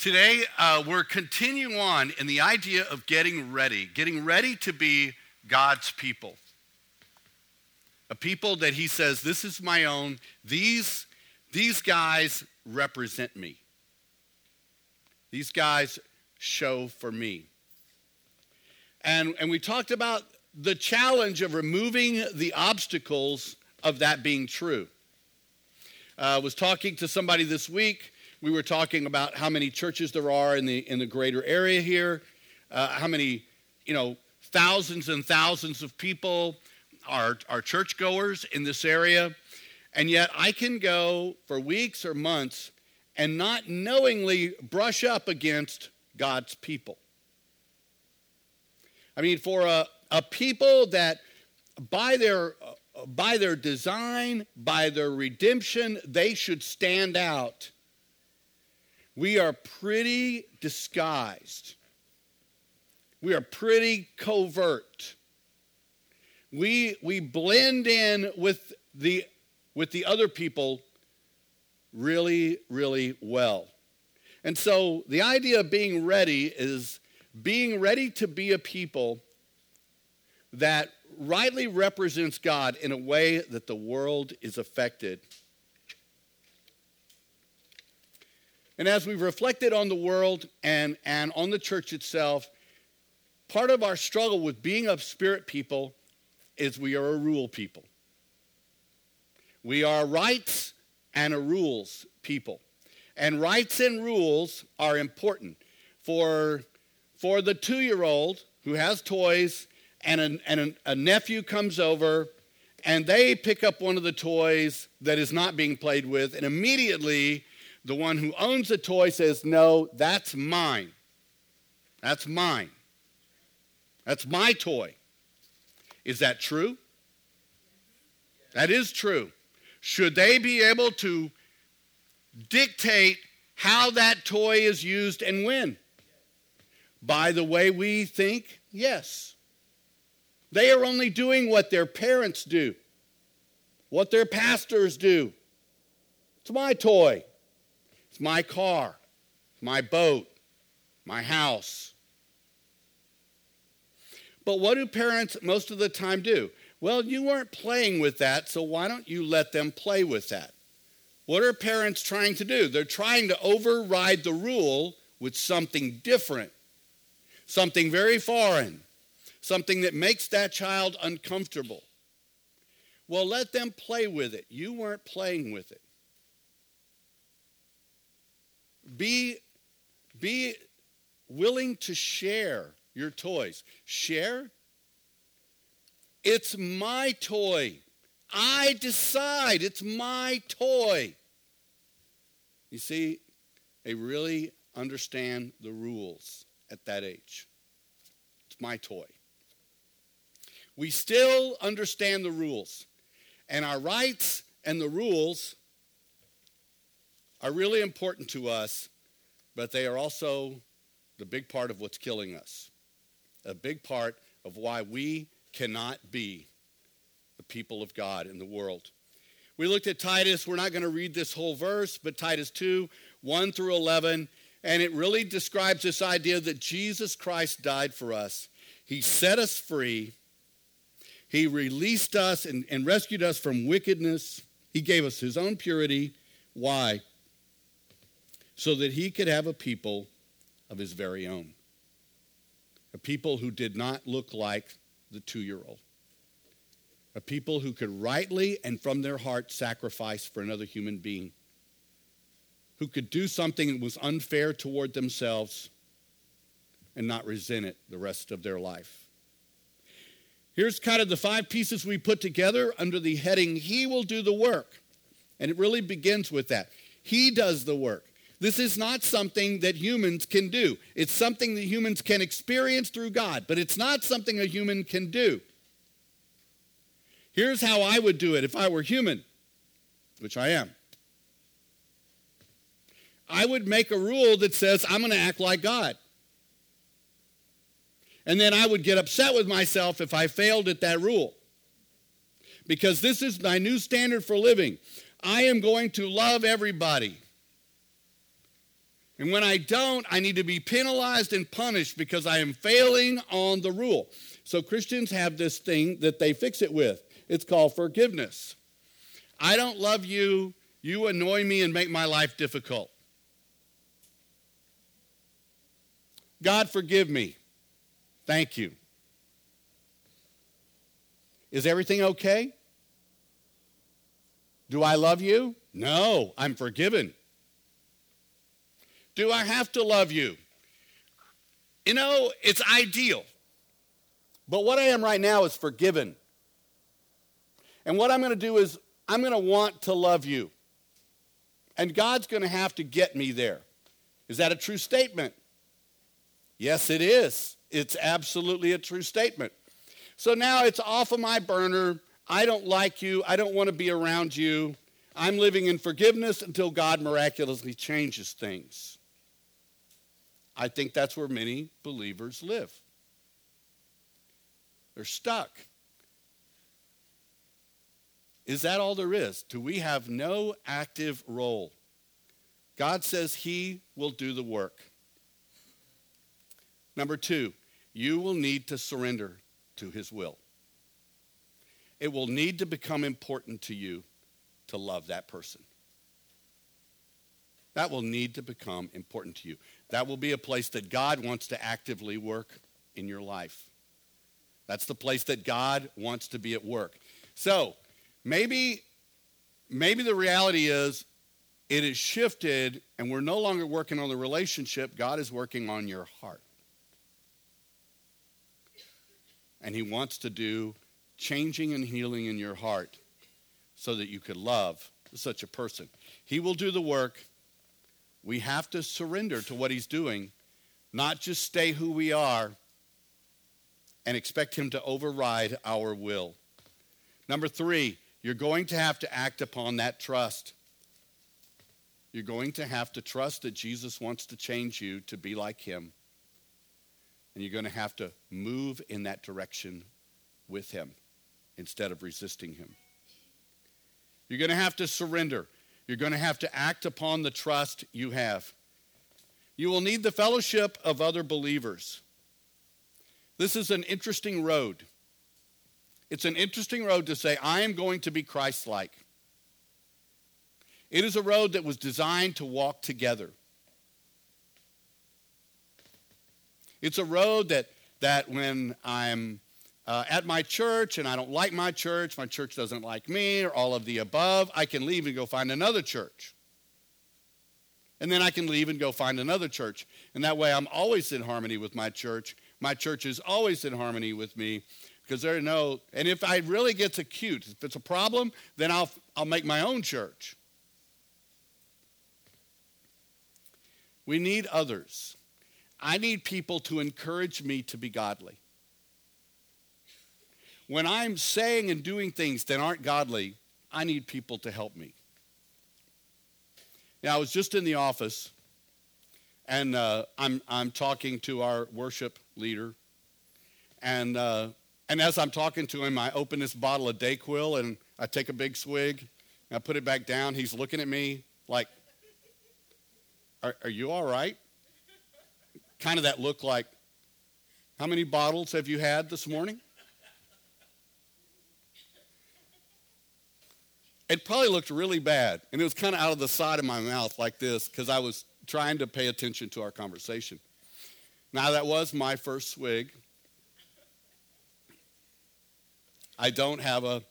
Today, uh, we're continuing on in the idea of getting ready, getting ready to be God's people. A people that He says, This is my own. These, these guys represent me. These guys show for me. And, and we talked about the challenge of removing the obstacles of that being true. I uh, was talking to somebody this week we were talking about how many churches there are in the, in the greater area here, uh, how many, you know, thousands and thousands of people are, are churchgoers in this area. And yet I can go for weeks or months and not knowingly brush up against God's people. I mean, for a, a people that by their, by their design, by their redemption, they should stand out we are pretty disguised. We are pretty covert. We, we blend in with the, with the other people really, really well. And so the idea of being ready is being ready to be a people that rightly represents God in a way that the world is affected And as we've reflected on the world and, and on the church itself, part of our struggle with being a spirit people is we are a rule people. We are rights and a rules people. And rights and rules are important. For, for the two year old who has toys and, a, and a, a nephew comes over and they pick up one of the toys that is not being played with, and immediately the one who owns the toy says, No, that's mine. That's mine. That's my toy. Is that true? That is true. Should they be able to dictate how that toy is used and when? By the way we think? Yes. They are only doing what their parents do, what their pastors do. It's my toy my car, my boat, my house. But what do parents most of the time do? Well, you weren't playing with that, so why don't you let them play with that? What are parents trying to do? They're trying to override the rule with something different, something very foreign, something that makes that child uncomfortable. Well, let them play with it. You weren't playing with it. Be, be willing to share your toys. Share? It's my toy. I decide. It's my toy. You see, they really understand the rules at that age. It's my toy. We still understand the rules. And our rights and the rules are really important to us, but they are also the big part of what's killing us. A big part of why we cannot be the people of God in the world. We looked at Titus. We're not going to read this whole verse, but Titus 2 1 through 11. And it really describes this idea that Jesus Christ died for us. He set us free. He released us and, and rescued us from wickedness. He gave us his own purity. Why? So that he could have a people of his very own. A people who did not look like the two year old. A people who could rightly and from their heart sacrifice for another human being. Who could do something that was unfair toward themselves and not resent it the rest of their life. Here's kind of the five pieces we put together under the heading, He will do the work. And it really begins with that. He does the work. This is not something that humans can do. It's something that humans can experience through God, but it's not something a human can do. Here's how I would do it if I were human, which I am. I would make a rule that says I'm going to act like God. And then I would get upset with myself if I failed at that rule. Because this is my new standard for living. I am going to love everybody. And when I don't, I need to be penalized and punished because I am failing on the rule. So Christians have this thing that they fix it with. It's called forgiveness. I don't love you. You annoy me and make my life difficult. God, forgive me. Thank you. Is everything okay? Do I love you? No, I'm forgiven. Do I have to love you? You know, it's ideal. But what I am right now is forgiven. And what I'm going to do is, I'm going to want to love you. And God's going to have to get me there. Is that a true statement? Yes, it is. It's absolutely a true statement. So now it's off of my burner. I don't like you. I don't want to be around you. I'm living in forgiveness until God miraculously changes things. I think that's where many believers live. They're stuck. Is that all there is? Do we have no active role? God says He will do the work. Number two, you will need to surrender to His will. It will need to become important to you to love that person. That will need to become important to you. That will be a place that God wants to actively work in your life. That's the place that God wants to be at work. So, maybe maybe the reality is it is shifted and we're no longer working on the relationship, God is working on your heart. And he wants to do changing and healing in your heart so that you could love such a person. He will do the work. We have to surrender to what he's doing, not just stay who we are and expect him to override our will. Number three, you're going to have to act upon that trust. You're going to have to trust that Jesus wants to change you to be like him. And you're going to have to move in that direction with him instead of resisting him. You're going to have to surrender. You're going to have to act upon the trust you have. You will need the fellowship of other believers. This is an interesting road. It's an interesting road to say, I am going to be Christ like. It is a road that was designed to walk together. It's a road that, that when I'm uh, at my church and I don't like my church, my church doesn't like me, or all of the above, I can leave and go find another church. And then I can leave and go find another church. And that way I'm always in harmony with my church. My church is always in harmony with me because there are no, and if I really gets acute, if it's a problem, then I'll, I'll make my own church. We need others. I need people to encourage me to be godly when I'm saying and doing things that aren't godly, I need people to help me. Now, I was just in the office, and uh, I'm, I'm talking to our worship leader. And, uh, and as I'm talking to him, I open this bottle of Dayquil and I take a big swig. I put it back down. He's looking at me like, Are, are you all right? Kind of that look like, How many bottles have you had this morning? It probably looked really bad, and it was kind of out of the side of my mouth like this because I was trying to pay attention to our conversation. Now, that was my first swig. I don't have a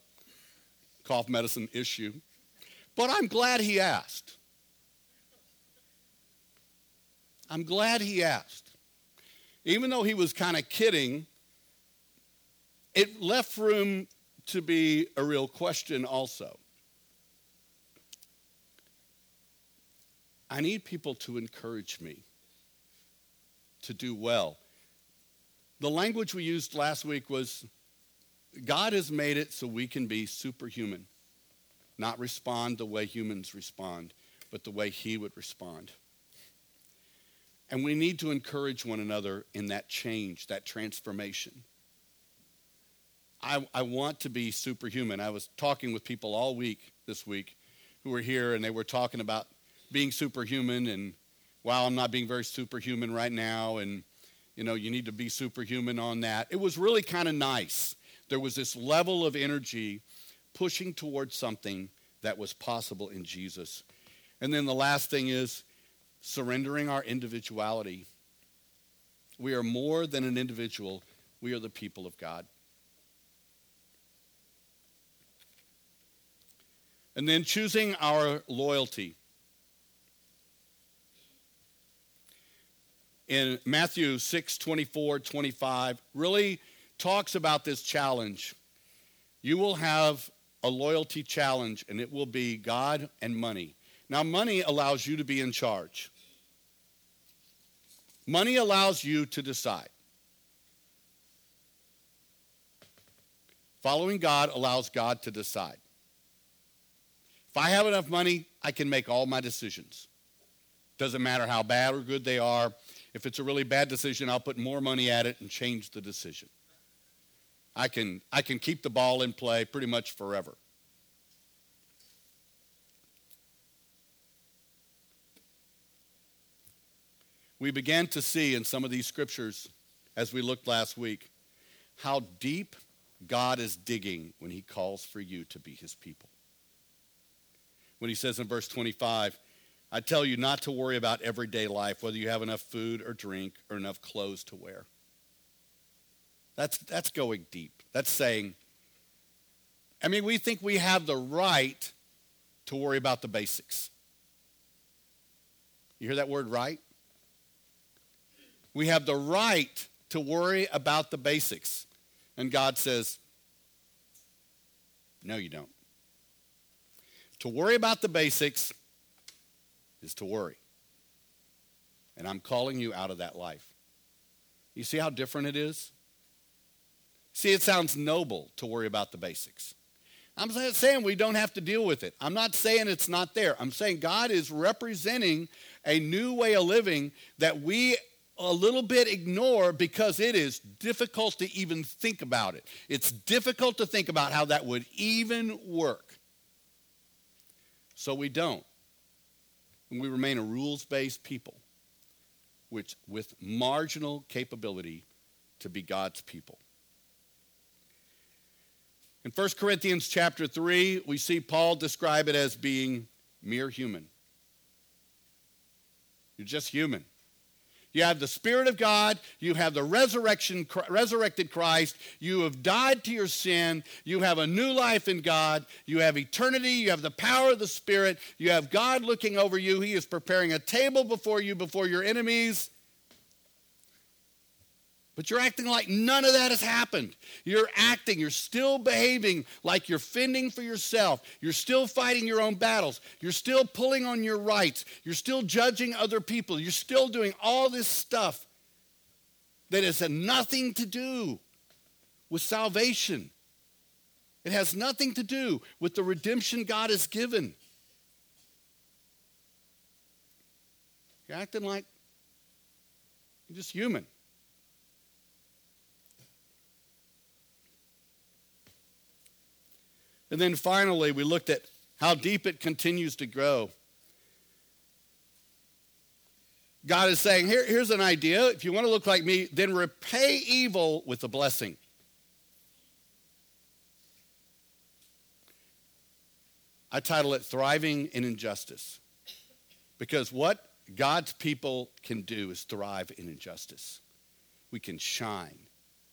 cough medicine issue, but I'm glad he asked. I'm glad he asked. Even though he was kind of kidding, it left room to be a real question also. I need people to encourage me to do well. The language we used last week was God has made it so we can be superhuman, not respond the way humans respond, but the way He would respond. And we need to encourage one another in that change, that transformation. I, I want to be superhuman. I was talking with people all week this week who were here, and they were talking about being superhuman and wow, I'm not being very superhuman right now, and you know, you need to be superhuman on that. It was really kind of nice. There was this level of energy pushing towards something that was possible in Jesus. And then the last thing is surrendering our individuality. We are more than an individual, we are the people of God. And then choosing our loyalty. In Matthew 6 24, 25, really talks about this challenge. You will have a loyalty challenge, and it will be God and money. Now, money allows you to be in charge. Money allows you to decide. Following God allows God to decide. If I have enough money, I can make all my decisions. Doesn't matter how bad or good they are. If it's a really bad decision, I'll put more money at it and change the decision. I can, I can keep the ball in play pretty much forever. We began to see in some of these scriptures, as we looked last week, how deep God is digging when he calls for you to be his people. When he says in verse 25, I tell you not to worry about everyday life, whether you have enough food or drink or enough clothes to wear. That's, that's going deep. That's saying, I mean, we think we have the right to worry about the basics. You hear that word right? We have the right to worry about the basics. And God says, no, you don't. To worry about the basics is to worry. And I'm calling you out of that life. You see how different it is? See, it sounds noble to worry about the basics. I'm not saying we don't have to deal with it. I'm not saying it's not there. I'm saying God is representing a new way of living that we a little bit ignore because it is difficult to even think about it. It's difficult to think about how that would even work. So we don't. And we remain a rules based people which, with marginal capability to be God's people. In 1 Corinthians chapter 3, we see Paul describe it as being mere human. You're just human. You have the Spirit of God. You have the resurrection, resurrected Christ. You have died to your sin. You have a new life in God. You have eternity. You have the power of the Spirit. You have God looking over you. He is preparing a table before you, before your enemies. But you're acting like none of that has happened. You're acting, you're still behaving like you're fending for yourself. You're still fighting your own battles. You're still pulling on your rights. You're still judging other people. You're still doing all this stuff that has nothing to do with salvation. It has nothing to do with the redemption God has given. You're acting like you're just human. And then finally, we looked at how deep it continues to grow. God is saying, Here, here's an idea. If you want to look like me, then repay evil with a blessing. I title it Thriving in Injustice. Because what God's people can do is thrive in injustice. We can shine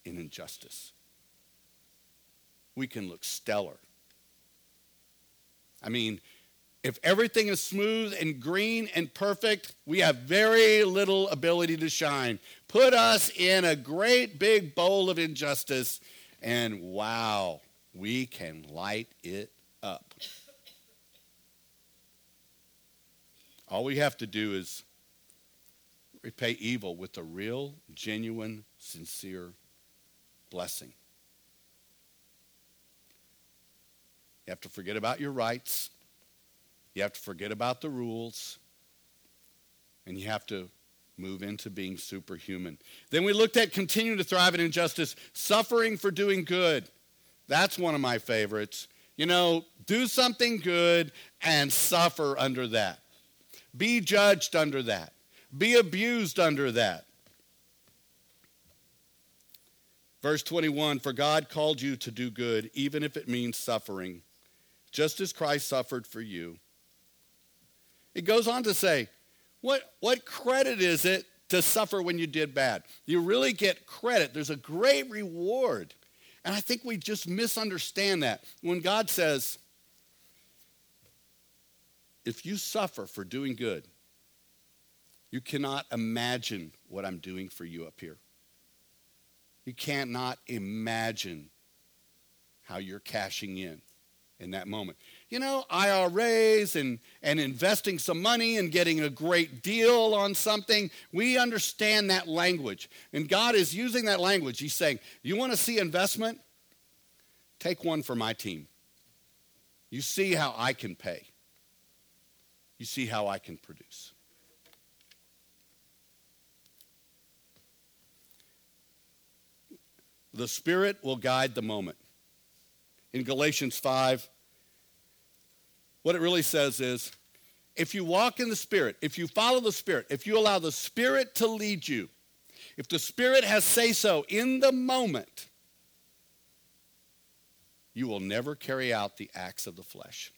in injustice. We can look stellar I mean, if everything is smooth and green and perfect, we have very little ability to shine. Put us in a great big bowl of injustice, and wow, we can light it up. All we have to do is repay evil with a real, genuine, sincere blessing. You have to forget about your rights. You have to forget about the rules. And you have to move into being superhuman. Then we looked at continuing to thrive in injustice, suffering for doing good. That's one of my favorites. You know, do something good and suffer under that. Be judged under that. be abused under that. Verse 21 For God called you to do good, even if it means suffering, just as Christ suffered for you. It goes on to say, what, what credit is it to suffer when you did bad? You really get credit. There's a great reward. And I think we just misunderstand that. When God says, if you suffer for doing good, you cannot imagine what I'm doing for you up here. You cannot imagine how you're cashing in in that moment. You know, IRAs and, and investing some money and getting a great deal on something, we understand that language. And God is using that language. He's saying, You want to see investment? Take one for my team. You see how I can pay, you see how I can produce. The Spirit will guide the moment. In Galatians 5, what it really says is if you walk in the Spirit, if you follow the Spirit, if you allow the Spirit to lead you, if the Spirit has say so in the moment, you will never carry out the acts of the flesh.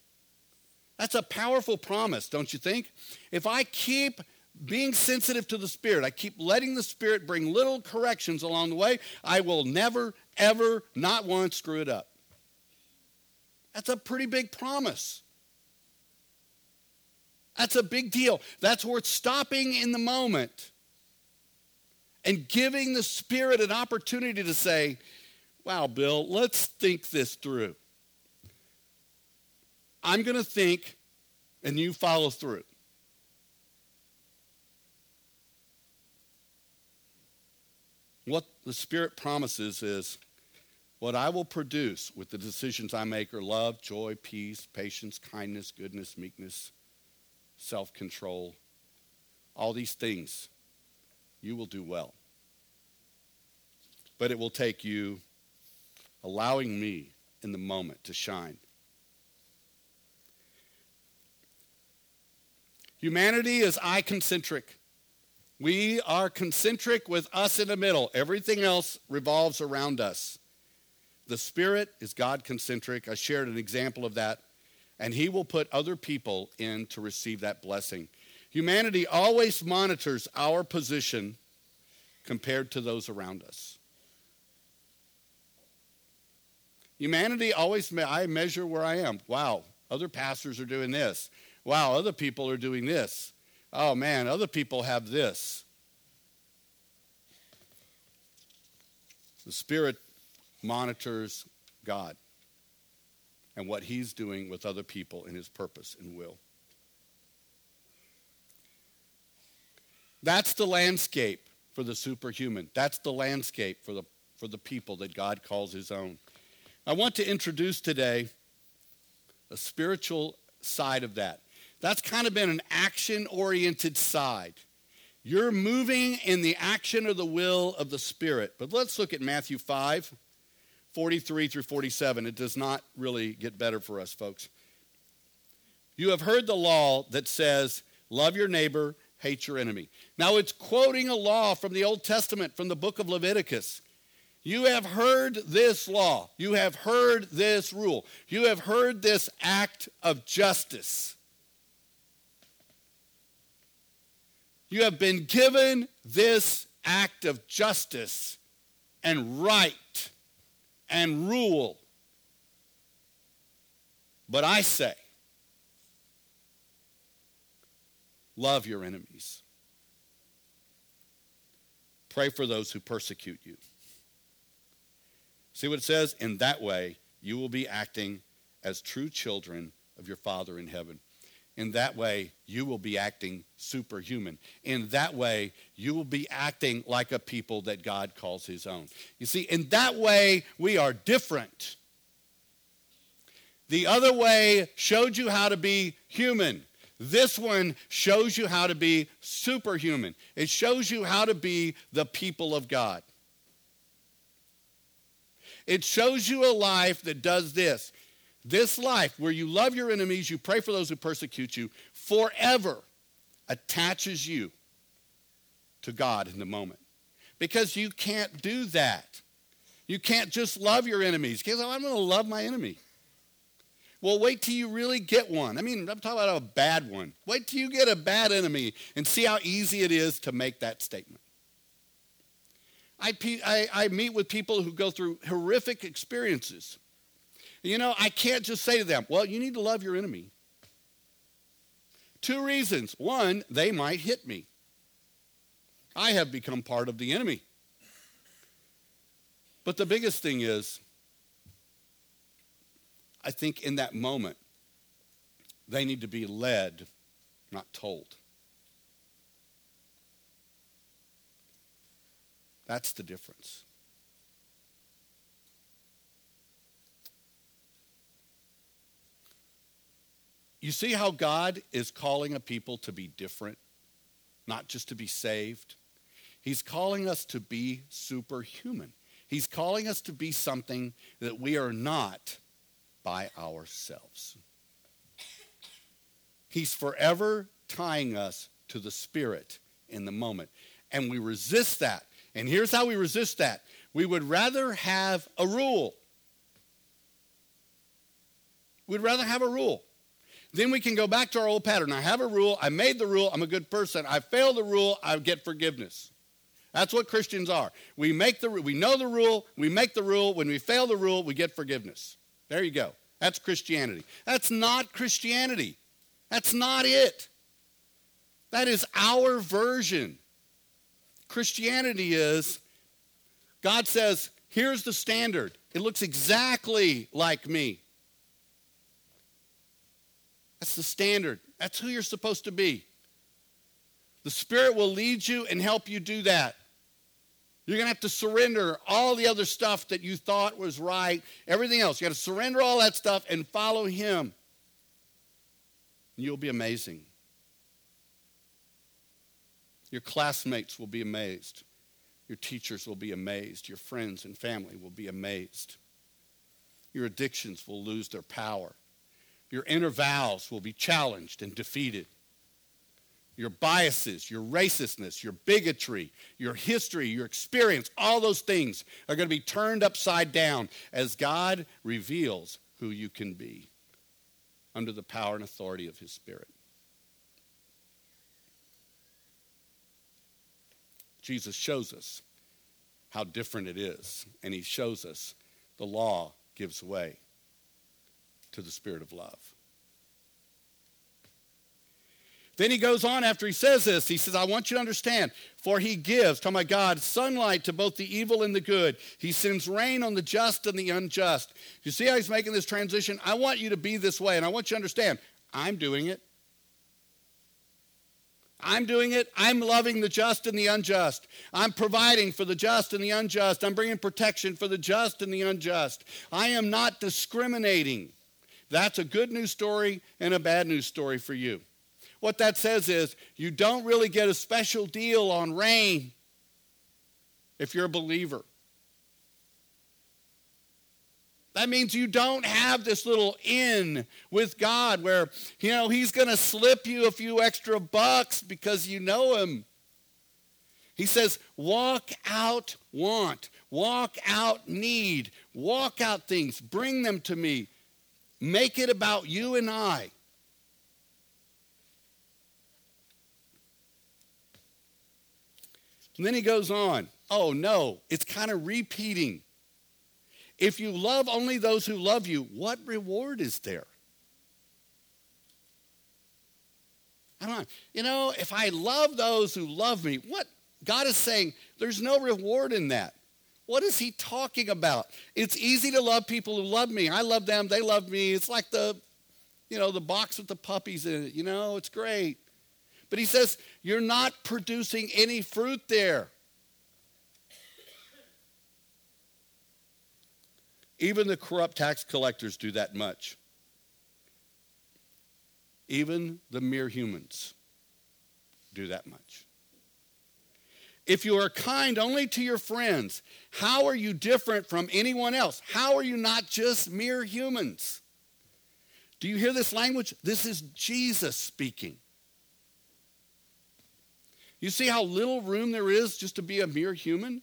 That's a powerful promise, don't you think? If I keep being sensitive to the Spirit, I keep letting the Spirit bring little corrections along the way, I will never, ever, not once screw it up. That's a pretty big promise. That's a big deal. That's worth stopping in the moment and giving the Spirit an opportunity to say, Wow, Bill, let's think this through. I'm going to think, and you follow through. What the Spirit promises is what I will produce with the decisions I make are love, joy, peace, patience, kindness, goodness, meekness, self control. All these things you will do well. But it will take you allowing me in the moment to shine. Humanity is I concentric. We are concentric with us in the middle. Everything else revolves around us. The Spirit is God concentric. I shared an example of that. And He will put other people in to receive that blessing. Humanity always monitors our position compared to those around us. Humanity always, me- I measure where I am. Wow, other pastors are doing this. Wow, other people are doing this oh man, other people have this. The Spirit monitors God and what He's doing with other people in His purpose and will. That's the landscape for the superhuman. That's the landscape for the, for the people that God calls His own. I want to introduce today a spiritual side of that. That's kind of been an action oriented side. You're moving in the action of the will of the Spirit. But let's look at Matthew 5, 43 through 47. It does not really get better for us, folks. You have heard the law that says, Love your neighbor, hate your enemy. Now it's quoting a law from the Old Testament, from the book of Leviticus. You have heard this law. You have heard this rule. You have heard this act of justice. You have been given this act of justice and right and rule. But I say, love your enemies. Pray for those who persecute you. See what it says? In that way, you will be acting as true children of your Father in heaven. In that way, you will be acting superhuman. In that way, you will be acting like a people that God calls his own. You see, in that way, we are different. The other way showed you how to be human. This one shows you how to be superhuman. It shows you how to be the people of God. It shows you a life that does this. This life, where you love your enemies, you pray for those who persecute you, forever attaches you to God in the moment. Because you can't do that. You can't just love your enemies. Because oh, I'm going to love my enemy. Well, wait till you really get one. I mean, I'm talking about a bad one. Wait till you get a bad enemy and see how easy it is to make that statement. I, I, I meet with people who go through horrific experiences. You know, I can't just say to them, well, you need to love your enemy. Two reasons. One, they might hit me. I have become part of the enemy. But the biggest thing is, I think in that moment, they need to be led, not told. That's the difference. You see how God is calling a people to be different, not just to be saved? He's calling us to be superhuman. He's calling us to be something that we are not by ourselves. He's forever tying us to the Spirit in the moment. And we resist that. And here's how we resist that we would rather have a rule. We'd rather have a rule. Then we can go back to our old pattern. I have a rule. I made the rule. I'm a good person. I fail the rule. I get forgiveness. That's what Christians are. We make the we know the rule. We make the rule. When we fail the rule, we get forgiveness. There you go. That's Christianity. That's not Christianity. That's not it. That is our version. Christianity is God says, here's the standard. It looks exactly like me. That's the standard. That's who you're supposed to be. The Spirit will lead you and help you do that. You're going to have to surrender all the other stuff that you thought was right, everything else. You got to surrender all that stuff and follow Him. And you'll be amazing. Your classmates will be amazed. Your teachers will be amazed. Your friends and family will be amazed. Your addictions will lose their power. Your inner vows will be challenged and defeated. Your biases, your racistness, your bigotry, your history, your experience, all those things are going to be turned upside down as God reveals who you can be under the power and authority of His Spirit. Jesus shows us how different it is, and He shows us the law gives way to the spirit of love. Then he goes on after he says this. He says, I want you to understand, for he gives, talking about God, sunlight to both the evil and the good. He sends rain on the just and the unjust. You see how he's making this transition? I want you to be this way, and I want you to understand, I'm doing it. I'm doing it. I'm loving the just and the unjust. I'm providing for the just and the unjust. I'm bringing protection for the just and the unjust. I am not discriminating. That's a good news story and a bad news story for you. What that says is you don't really get a special deal on rain if you're a believer. That means you don't have this little in with God where, you know, He's going to slip you a few extra bucks because you know Him. He says, walk out want, walk out need, walk out things, bring them to me. Make it about you and I. And then he goes on. Oh, no, it's kind of repeating. If you love only those who love you, what reward is there? I don't know. You know, if I love those who love me, what? God is saying there's no reward in that. What is he talking about? It's easy to love people who love me. I love them, they love me. It's like the, you know, the box with the puppies in it. You know, it's great. But he says, you're not producing any fruit there. Even the corrupt tax collectors do that much. Even the mere humans do that much. If you are kind only to your friends, how are you different from anyone else? How are you not just mere humans? Do you hear this language? This is Jesus speaking. You see how little room there is just to be a mere human?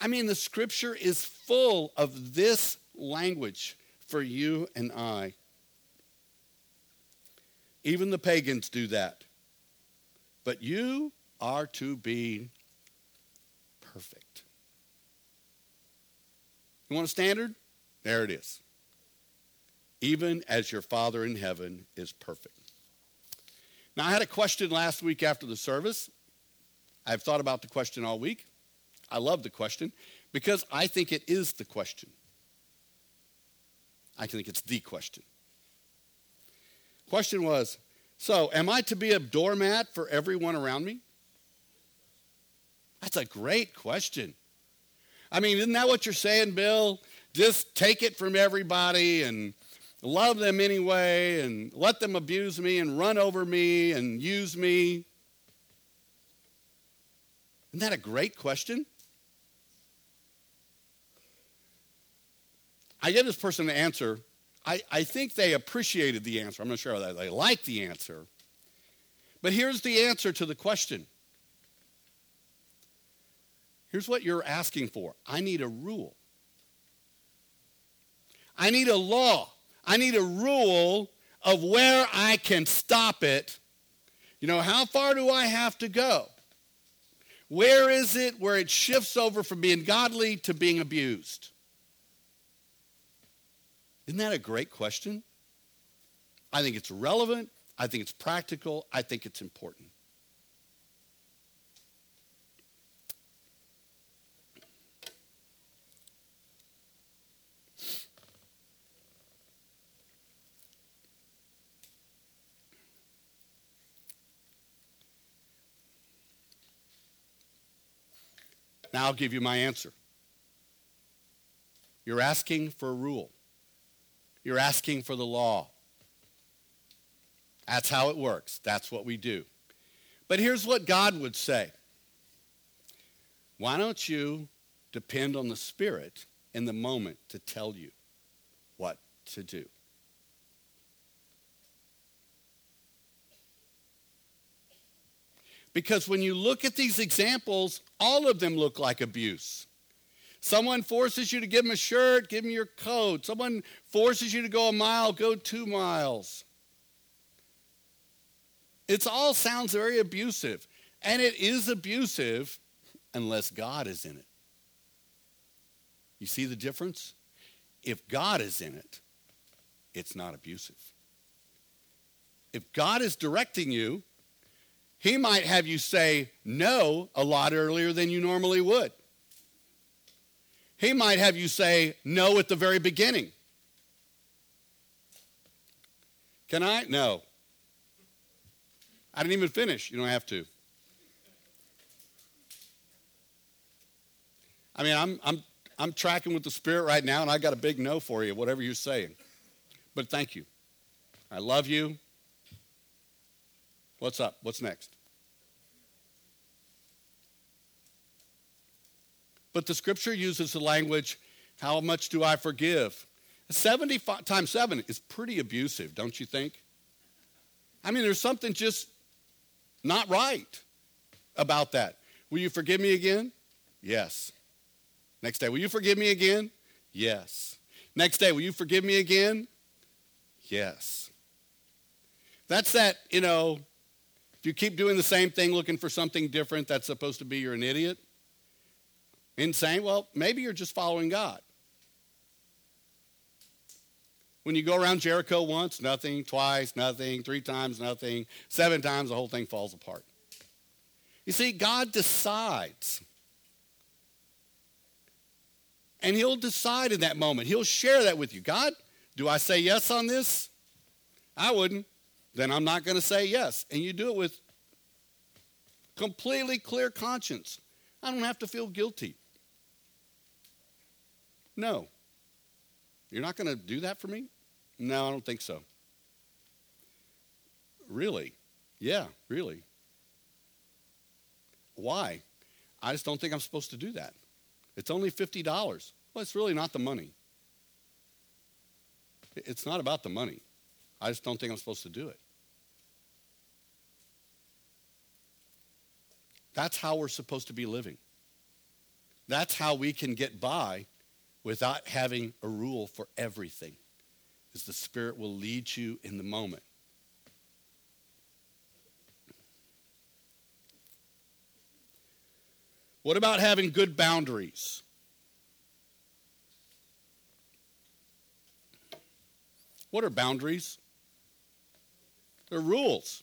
I mean, the scripture is full of this language for you and I. Even the pagans do that. But you are to be perfect. You want a standard? There it is. Even as your Father in heaven is perfect. Now, I had a question last week after the service. I've thought about the question all week. I love the question because I think it is the question. I think it's the question. Question was So, am I to be a doormat for everyone around me? That's a great question. I mean, isn't that what you're saying, Bill? Just take it from everybody and love them anyway and let them abuse me and run over me and use me. Isn't that a great question? I get this person to answer. I, I think they appreciated the answer. I'm not sure that they liked the answer. But here's the answer to the question. Here's what you're asking for I need a rule. I need a law. I need a rule of where I can stop it. You know, how far do I have to go? Where is it where it shifts over from being godly to being abused? Isn't that a great question? I think it's relevant. I think it's practical. I think it's important. Now I'll give you my answer. You're asking for a rule. You're asking for the law. That's how it works. That's what we do. But here's what God would say Why don't you depend on the Spirit in the moment to tell you what to do? Because when you look at these examples, all of them look like abuse. Someone forces you to give them a shirt, give them your coat. Someone forces you to go a mile, go two miles. It all sounds very abusive. And it is abusive unless God is in it. You see the difference? If God is in it, it's not abusive. If God is directing you, he might have you say no a lot earlier than you normally would. He might have you say no at the very beginning. Can I? No. I didn't even finish. You don't have to. I mean, I'm, I'm, I'm tracking with the Spirit right now, and I got a big no for you, whatever you're saying. But thank you. I love you. What's up? What's next? But the scripture uses the language, how much do I forgive? 70 times 7 is pretty abusive, don't you think? I mean, there's something just not right about that. Will you forgive me again? Yes. Next day, will you forgive me again? Yes. Next day, will you forgive me again? Yes. That's that, you know, if you keep doing the same thing looking for something different, that's supposed to be you're an idiot. Insane? Well, maybe you're just following God. When you go around Jericho once, nothing, twice, nothing, three times, nothing, seven times, the whole thing falls apart. You see, God decides. And He'll decide in that moment. He'll share that with you. God, do I say yes on this? I wouldn't. Then I'm not going to say yes. And you do it with completely clear conscience. I don't have to feel guilty. No. You're not going to do that for me? No, I don't think so. Really? Yeah, really. Why? I just don't think I'm supposed to do that. It's only $50. Well, it's really not the money. It's not about the money. I just don't think I'm supposed to do it. That's how we're supposed to be living. That's how we can get by without having a rule for everything. Is the Spirit will lead you in the moment. What about having good boundaries? What are boundaries? They're rules.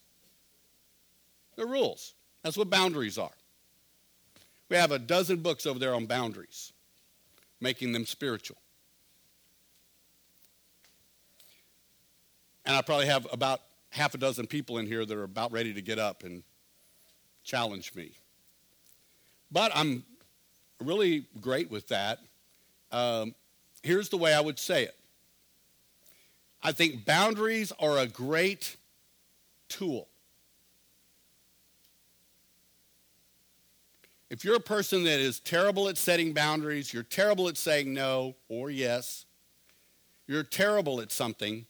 They're rules. That's what boundaries are. We have a dozen books over there on boundaries, making them spiritual. And I probably have about half a dozen people in here that are about ready to get up and challenge me. But I'm really great with that. Um, here's the way I would say it I think boundaries are a great tool. If you're a person that is terrible at setting boundaries, you're terrible at saying no or yes, you're terrible at something,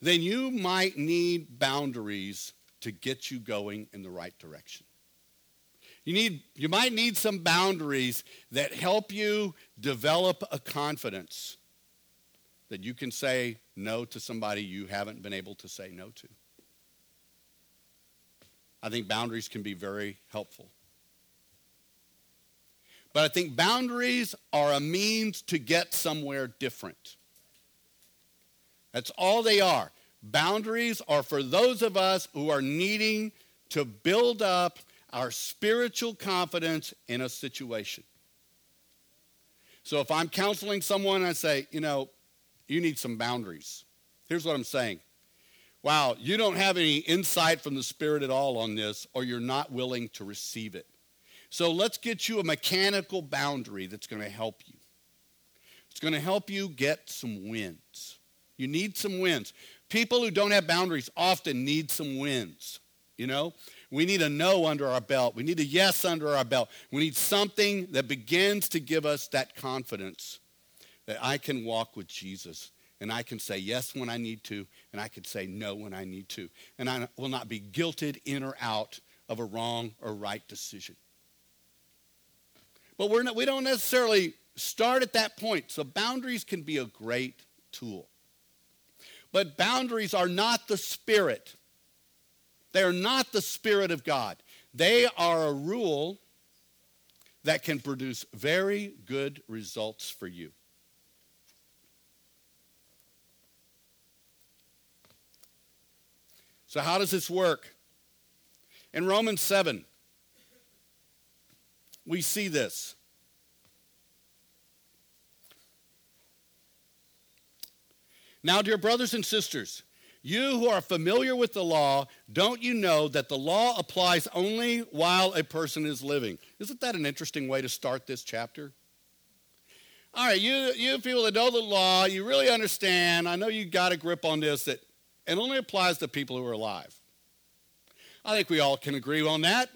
then you might need boundaries to get you going in the right direction. You, need, you might need some boundaries that help you develop a confidence that you can say no to somebody you haven't been able to say no to. I think boundaries can be very helpful. But I think boundaries are a means to get somewhere different. That's all they are. Boundaries are for those of us who are needing to build up our spiritual confidence in a situation. So if I'm counseling someone, I say, you know, you need some boundaries. Here's what I'm saying. Wow, you don't have any insight from the Spirit at all on this, or you're not willing to receive it. So let's get you a mechanical boundary that's going to help you. It's going to help you get some wins. You need some wins. People who don't have boundaries often need some wins. You know, we need a no under our belt. We need a yes under our belt. We need something that begins to give us that confidence that I can walk with Jesus and I can say yes when I need to and I could say no when I need to. And I will not be guilted in or out of a wrong or right decision. But we're not, we don't necessarily start at that point. So boundaries can be a great tool. But boundaries are not the spirit. They are not the Spirit of God. They are a rule that can produce very good results for you. So, how does this work? In Romans 7, we see this. Now, dear brothers and sisters, you who are familiar with the law, don't you know that the law applies only while a person is living? Isn't that an interesting way to start this chapter? All right, you, you people that know the law, you really understand. I know you got a grip on this that it only applies to people who are alive. I think we all can agree on that.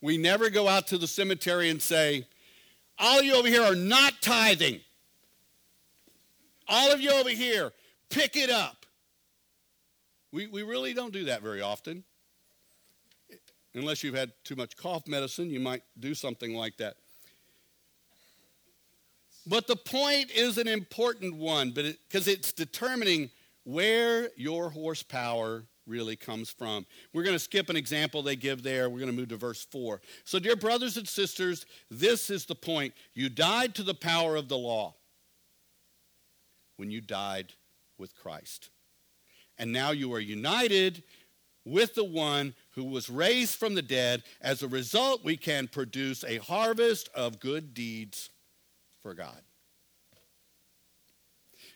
We never go out to the cemetery and say, All you over here are not tithing. All of you over here, pick it up. We, we really don't do that very often. Unless you've had too much cough medicine, you might do something like that. But the point is an important one because it, it's determining where your horsepower really comes from. We're going to skip an example they give there. We're going to move to verse 4. So, dear brothers and sisters, this is the point. You died to the power of the law when you died with Christ and now you are united with the one who was raised from the dead. As a result, we can produce a harvest of good deeds for God.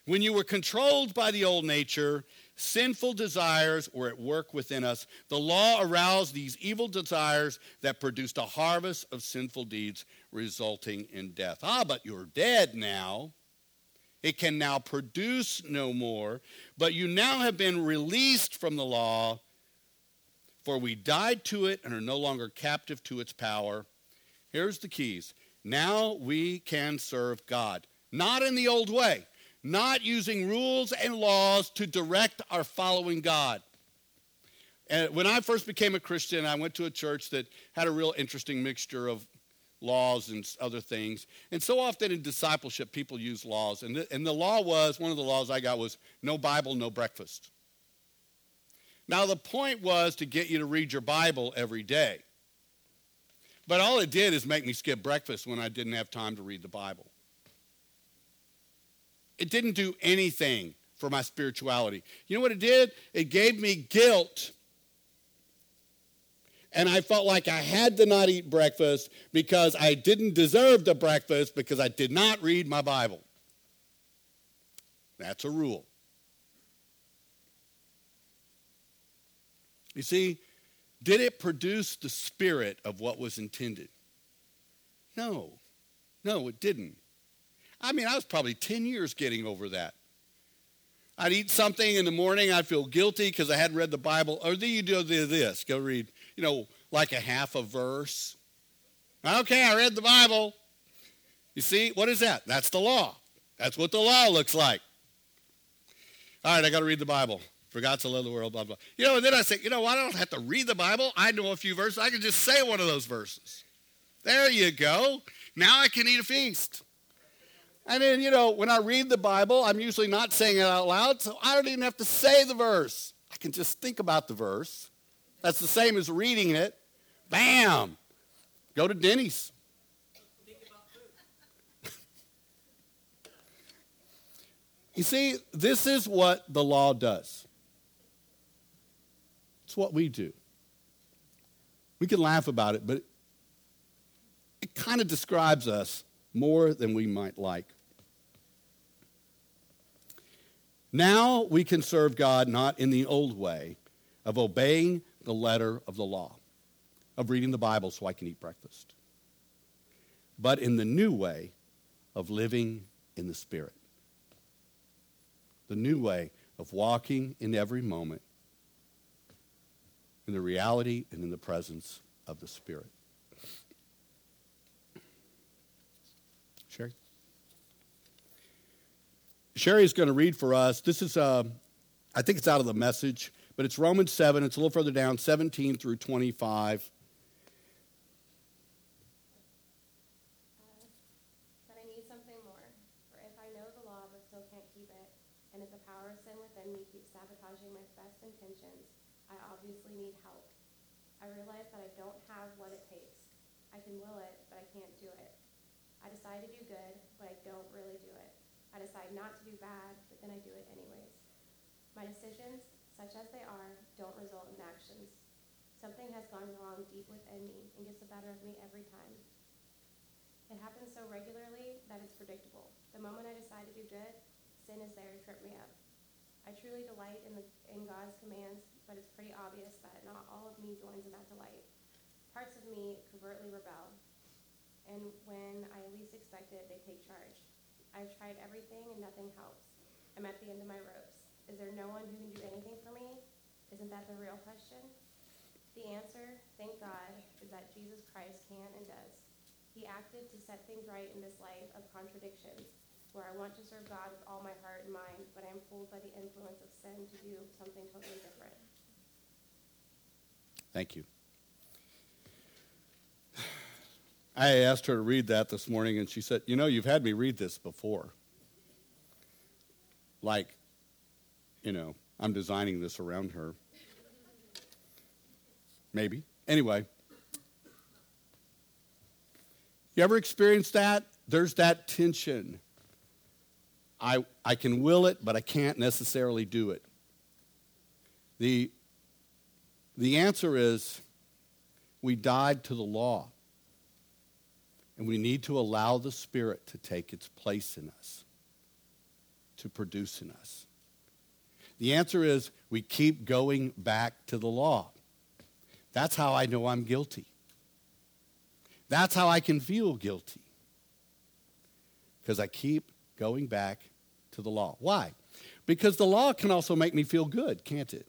When you were controlled by the old nature, sinful desires were at work within us. The law aroused these evil desires that produced a harvest of sinful deeds, resulting in death. Ah, but you're dead now it can now produce no more. But you now have been released from the law, for we died to it and are no longer captive to its power. Here's the keys. Now we can serve God, not in the old way, not using rules and laws to direct our following God, And when I first became a Christian, I went to a church that had a real interesting mixture of laws and other things. And so often in discipleship, people use laws. And the, and the law was, one of the laws I got was no Bible, no breakfast. Now, the point was to get you to read your Bible every day. But all it did is make me skip breakfast when I didn't have time to read the Bible. It didn't do anything for my spirituality. You know what it did? It gave me guilt and I felt like I had to not eat breakfast because I didn't deserve the breakfast because I did not read my Bible. That's a rule. You see, did it produce the spirit of what was intended? No. No, it didn't. I mean, I was probably 10 years getting over that. I'd eat something in the morning, I'd feel guilty because I hadn't read the Bible. Or then you do this, go read you know, like a half a verse. Okay, I read the Bible. You see, what is that? That's the law. That's what the law looks like. All right, I got to read the Bible. Forgot to love the world, blah, blah. You know, and then I say, you know, what, I don't have to read the Bible. I know a few verses. I can just say one of those verses. There you go. Now I can eat a feast. And then, you know, when I read the Bible, I'm usually not saying it out loud, so I don't even have to say the verse. I can just think about the verse. That's the same as reading it. Bam! Go to Denny's. you see, this is what the law does. It's what we do. We can laugh about it, but it, it kind of describes us more than we might like. Now we can serve God not in the old way of obeying the letter of the law, of reading the Bible so I can eat breakfast, but in the new way of living in the Spirit. The new way of walking in every moment in the reality and in the presence of the Spirit. Sherry is going to read for us. This is, uh, I think it's out of the message. But it's Romans 7. It's a little further down, 17 through 25. and if I know the law, I still can't keep it. And it's a power of sin within me keeps sabotaging my best intentions, I obviously need help. I realize that I don't have what it takes. I can will it, but I can't do it. I decide to do good, but I don't really do it. I decide not to do bad, but then I do it anyways. My decisions, such as they are, don't result in actions. Something has gone wrong deep within me and gets the better of me every time. It happens so regularly that it's predictable. The moment I decide to do good, sin is there to trip me up. I truly delight in, the, in God's commands, but it's pretty obvious that not all of me joins in that delight. Parts of me covertly rebel, and when I least expect it, they take charge. I've tried everything and nothing helps. I'm at the end of my ropes. Is there no one who can do anything for me? Isn't that the real question? The answer, thank God, is that Jesus Christ can and does. He acted to set things right in this life of contradictions, where I want to serve God with all my heart and mind, but I am pulled by the influence of sin to do something totally different. Thank you. I asked her to read that this morning, and she said, You know, you've had me read this before. Like you know, I'm designing this around her. Maybe. Anyway. You ever experienced that? There's that tension. I, I can will it, but I can't necessarily do it. The, the answer is we died to the law. And we need to allow the Spirit to take its place in us, to produce in us. The answer is we keep going back to the law. That's how I know I'm guilty. That's how I can feel guilty. Because I keep going back to the law. Why? Because the law can also make me feel good, can't it?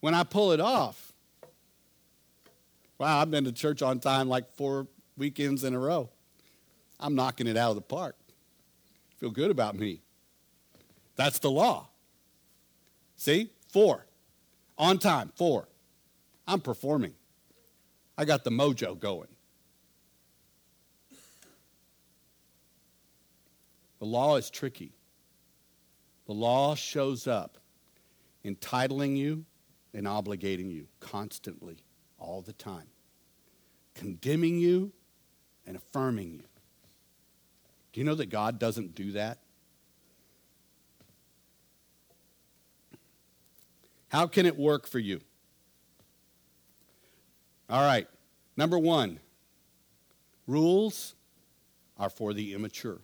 When I pull it off, wow, I've been to church on time like four weekends in a row. I'm knocking it out of the park. Feel good about me. That's the law. See? Four. On time, four. I'm performing. I got the mojo going. The law is tricky. The law shows up entitling you and obligating you constantly, all the time, condemning you and affirming you. Do you know that God doesn't do that? How can it work for you? All right. Number one, rules are for the immature.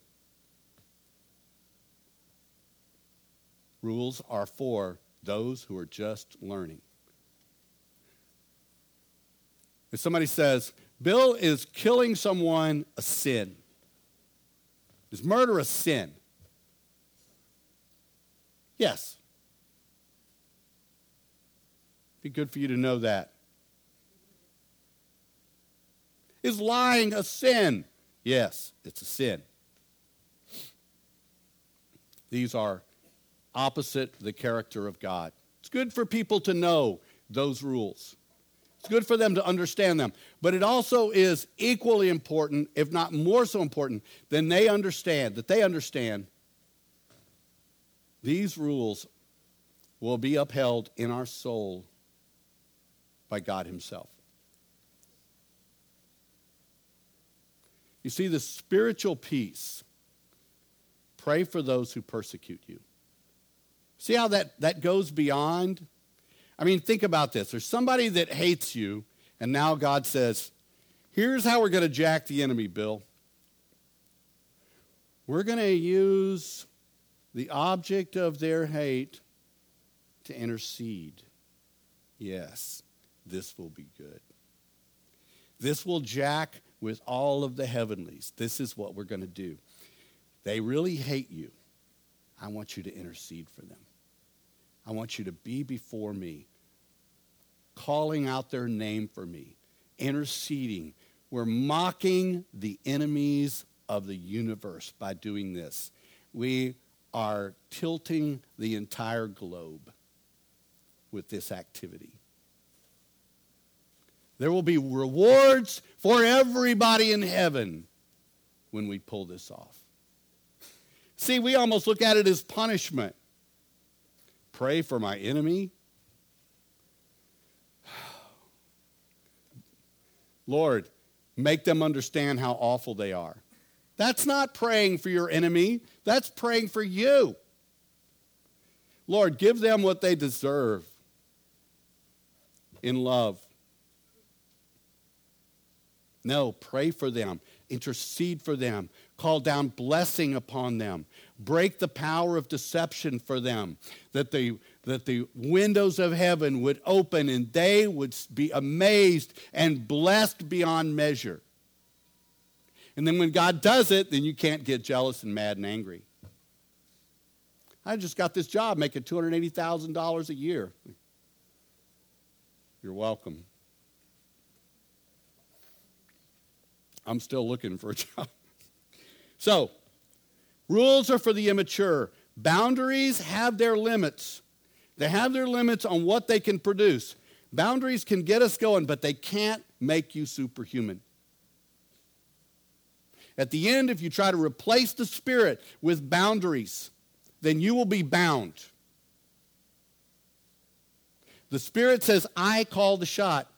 Rules are for those who are just learning. If somebody says, Bill is killing someone a sin, is murder a sin? Yes. Be good for you to know that. Is lying a sin? Yes, it's a sin. These are opposite the character of God. It's good for people to know those rules. It's good for them to understand them. But it also is equally important, if not more so important, than they understand, that they understand these rules will be upheld in our soul by God Himself. You see, the spiritual peace pray for those who persecute you. See how that, that goes beyond? I mean, think about this. There's somebody that hates you, and now God says, here's how we're going to jack the enemy, Bill. We're going to use the object of their hate to intercede. Yes, this will be good. This will jack with all of the heavenlies. This is what we're going to do. They really hate you. I want you to intercede for them. I want you to be before me, calling out their name for me, interceding. We're mocking the enemies of the universe by doing this. We are tilting the entire globe with this activity. There will be rewards for everybody in heaven when we pull this off. See, we almost look at it as punishment pray for my enemy? Lord, make them understand how awful they are. That's not praying for your enemy, that's praying for you. Lord, give them what they deserve in love. No, pray for them, intercede for them, call down blessing upon them, break the power of deception for them, that the, that the windows of heaven would open and they would be amazed and blessed beyond measure. And then when God does it, then you can't get jealous and mad and angry. I just got this job making $280,000 a year. You're welcome. I'm still looking for a job. So, Rules are for the immature. Boundaries have their limits. They have their limits on what they can produce. Boundaries can get us going, but they can't make you superhuman. At the end, if you try to replace the Spirit with boundaries, then you will be bound. The Spirit says, I call the shot.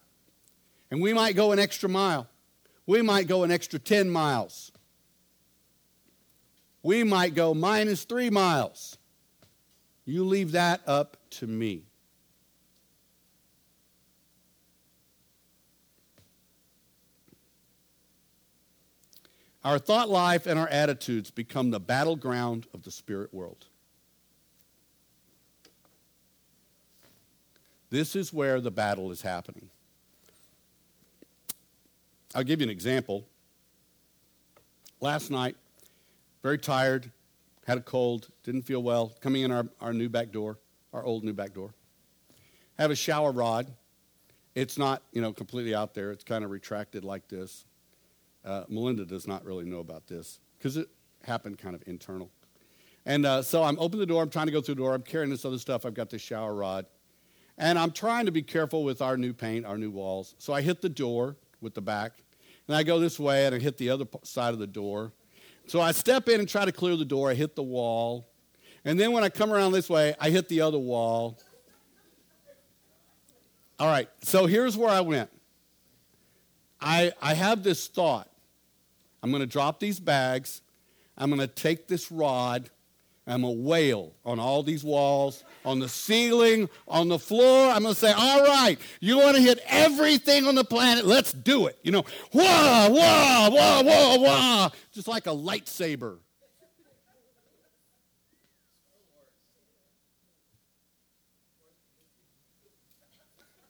And we might go an extra mile. We might go an extra 10 miles we might go minus three miles. You leave that up to me. Our thought life and our attitudes become the battleground of the spirit world. This is where the battle is happening. I'll give you an example. Last night, very tired, had a cold, didn't feel well, coming in our, our new back door, our old new back door. Have a shower rod. It's not, you know, completely out there. It's kind of retracted like this. Uh, Melinda does not really know about this because it happened kind of internal. And uh, so I'm opening the door. I'm trying to go through the door. I'm carrying this other stuff. I've got this shower rod. And I'm trying to be careful with our new paint, our new walls. So I hit the door with the back. And I go this way and I hit the other side of the door. So I step in and try to clear the door. I hit the wall. And then when I come around this way, I hit the other wall. All right, so here's where I went. I, I have this thought. I'm going to drop these bags. I'm going to take this rod. I'm going to wail on all these walls, on the ceiling, on the floor. I'm going to say, all right, you want to hit everything on the planet? Let's do it. You know, wah, wah, wah, wah, wah. Just like a lightsaber.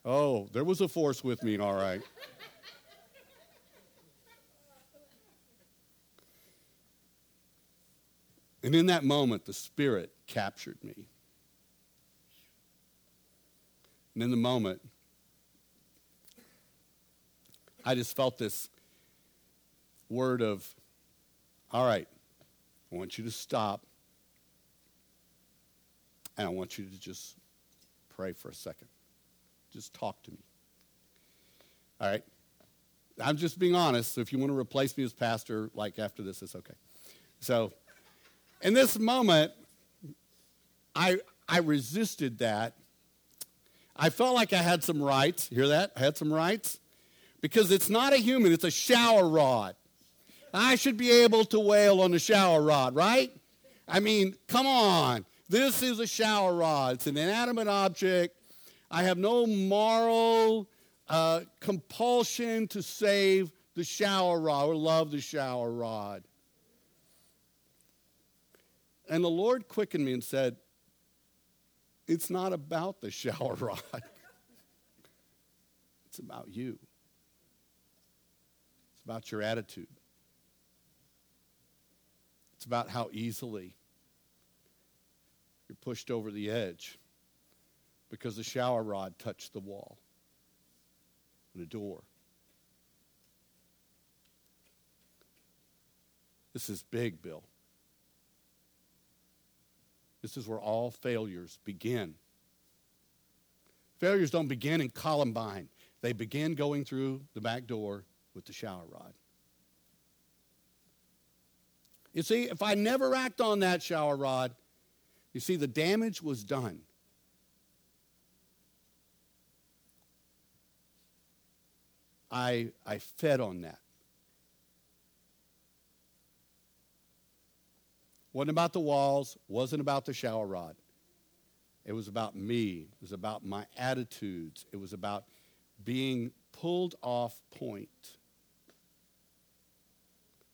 Oh, there was a force with me, all right. And in that moment, the Spirit captured me. And in the moment, I just felt this word of, all right, I want you to stop. And I want you to just pray for a second. Just talk to me. All right? I'm just being honest. So if you want to replace me as pastor, like after this, it's okay. So, in this moment, I, I resisted that. I felt like I had some rights. Hear that? I had some rights. Because it's not a human, it's a shower rod. I should be able to wail on a shower rod, right? I mean, come on. This is a shower rod. It's an inanimate object. I have no moral uh, compulsion to save the shower rod or love the shower rod. And the Lord quickened me and said, It's not about the shower rod, it's about you. It's about your attitude. It's about how easily you're pushed over the edge because the shower rod touched the wall and a door. This is big, Bill. This is where all failures begin. Failures don't begin in Columbine. They begin going through the back door with the shower rod. You see, if I never act on that shower rod, you see, the damage was done. I, I fed on that. Wasn't about the walls, wasn't about the shower rod. It was about me. It was about my attitudes. It was about being pulled off point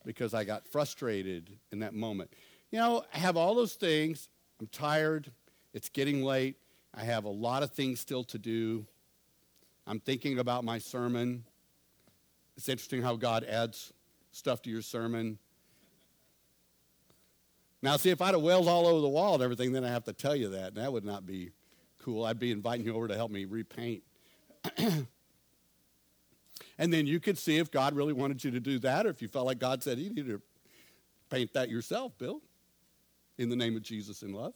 because I got frustrated in that moment. You know, I have all those things. I'm tired. It's getting late. I have a lot of things still to do. I'm thinking about my sermon. It's interesting how God adds stuff to your sermon. Now, see, if I'd have wailed all over the wall and everything, then I have to tell you that, and that would not be cool. I'd be inviting you over to help me repaint. and then you could see if God really wanted you to do that, or if you felt like God said, you need to paint that yourself, Bill, in the name of Jesus in love.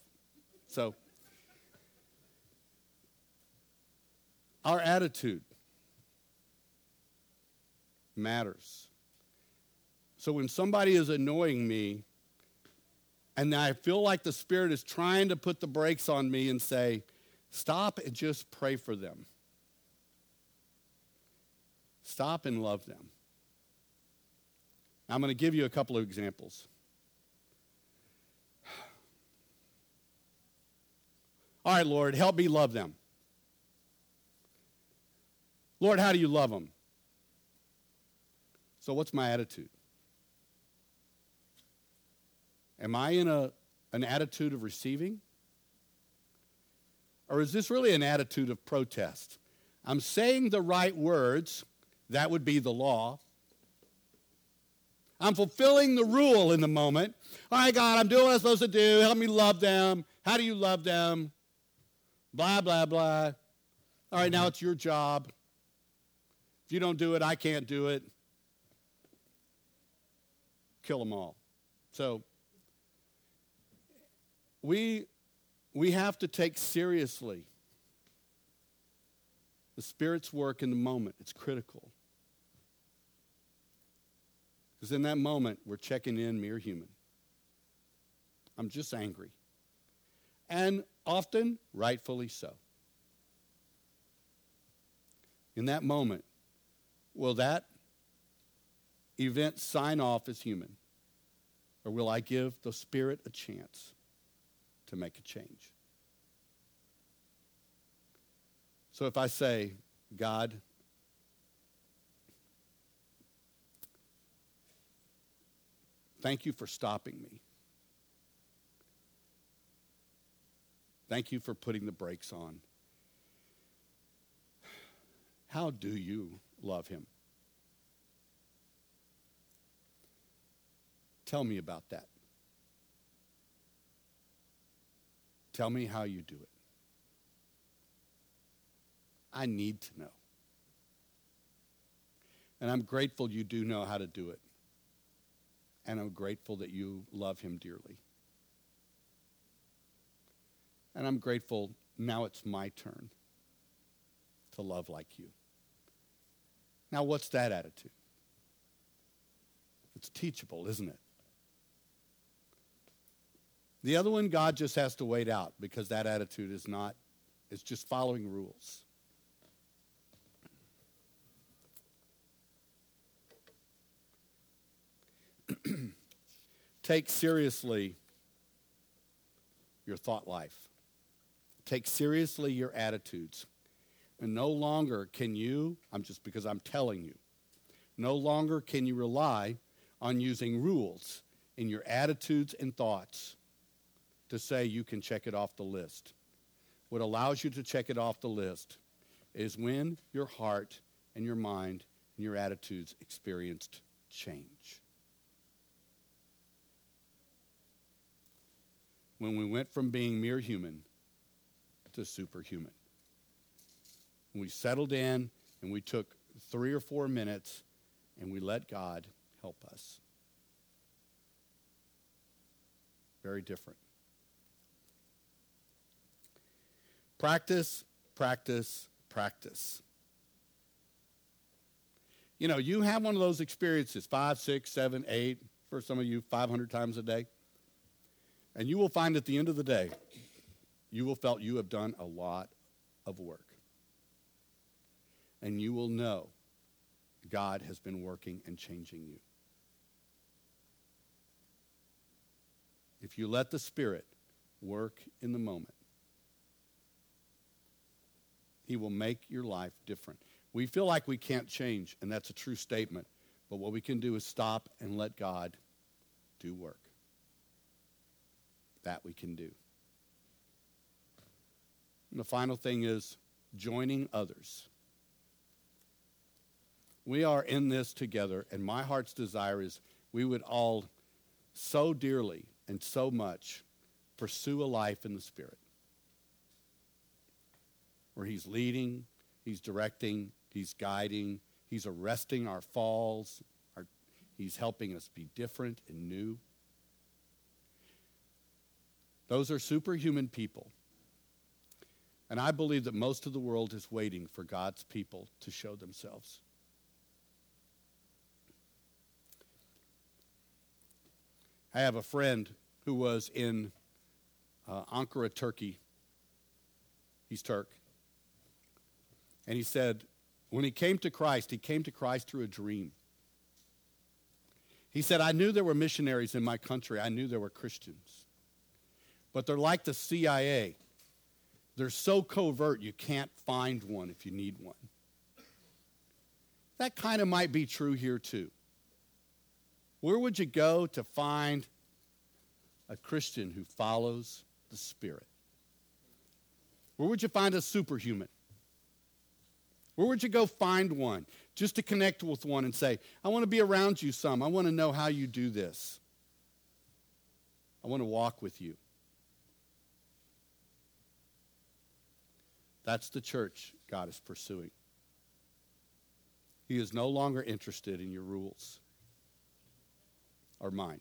So, our attitude matters. So when somebody is annoying me, and I feel like the Spirit is trying to put the brakes on me and say, stop and just pray for them. Stop and love them. I'm going to give you a couple of examples. All right, Lord, help me love them. Lord, how do you love them? So, what's my attitude? Am I in a, an attitude of receiving? Or is this really an attitude of protest? I'm saying the right words, that would be the law. I'm fulfilling the rule in the moment. All right, God, I'm doing what I'm supposed to do. Help me love them. How do you love them? Blah, blah, blah. All right, now it's your job. If you don't do it, I can't do it kill them all. So we, we have to take seriously The Spirit's work in the moment, it's critical. Because in that moment, we're checking in mere human. I'm just angry. And often, rightfully so. In that moment, will that event sign off as human? Or will I give the Spirit a chance to make a change? So if I say, God, thank you for stopping me. Thank you for putting the brakes on. How do you love him? Tell me about that. Tell me how you do it. I need to know. And I'm grateful you do know how to do it. And I'm grateful that you love him dearly. And I'm grateful now it's my turn to love like you. Now, what's that attitude? It's teachable, isn't it? The other one, God just has to wait out because that attitude is not, it's just following rules. Take seriously your thought life. Take seriously your attitudes. And no longer can you, I'm just because I'm telling you, no longer can you rely on using rules in your attitudes and thoughts to say you can check it off the list. What allows you to check it off the list is when your heart and your mind and your attitudes experienced change. When we went from being mere human to superhuman. We settled in and we took three or four minutes and we let God help us. Very different. Practice, practice, practice. You know, you have one of those experiences five, six, seven, eight, for some of you, 500 times a day. And you will find at the end of the day, you will felt you have done a lot of work. And you will know God has been working and changing you. If you let the Spirit work in the moment, He will make your life different. We feel like we can't change, and that's a true statement. But what we can do is stop and let God do work. That we can do. And the final thing is joining others. We are in this together, and my heart's desire is we would all so dearly and so much pursue a life in the Spirit where He's leading, He's directing, He's guiding, He's arresting our falls, our, He's helping us be different and new. Those are superhuman people. And I believe that most of the world is waiting for God's people to show themselves. I have a friend who was in uh, Ankara, Turkey. He's Turk. And he said, when he came to Christ, he came to Christ through a dream. He said, I knew there were missionaries in my country, I knew there were Christians. But they're like the CIA. They're so covert you can't find one if you need one. That kind of might be true here too. Where would you go to find a Christian who follows the Spirit? Where would you find a superhuman? Where would you go find one just to connect with one and say, I want to be around you some. I want to know how you do this. I want to walk with you. That's the church God is pursuing. He is no longer interested in your rules or mine.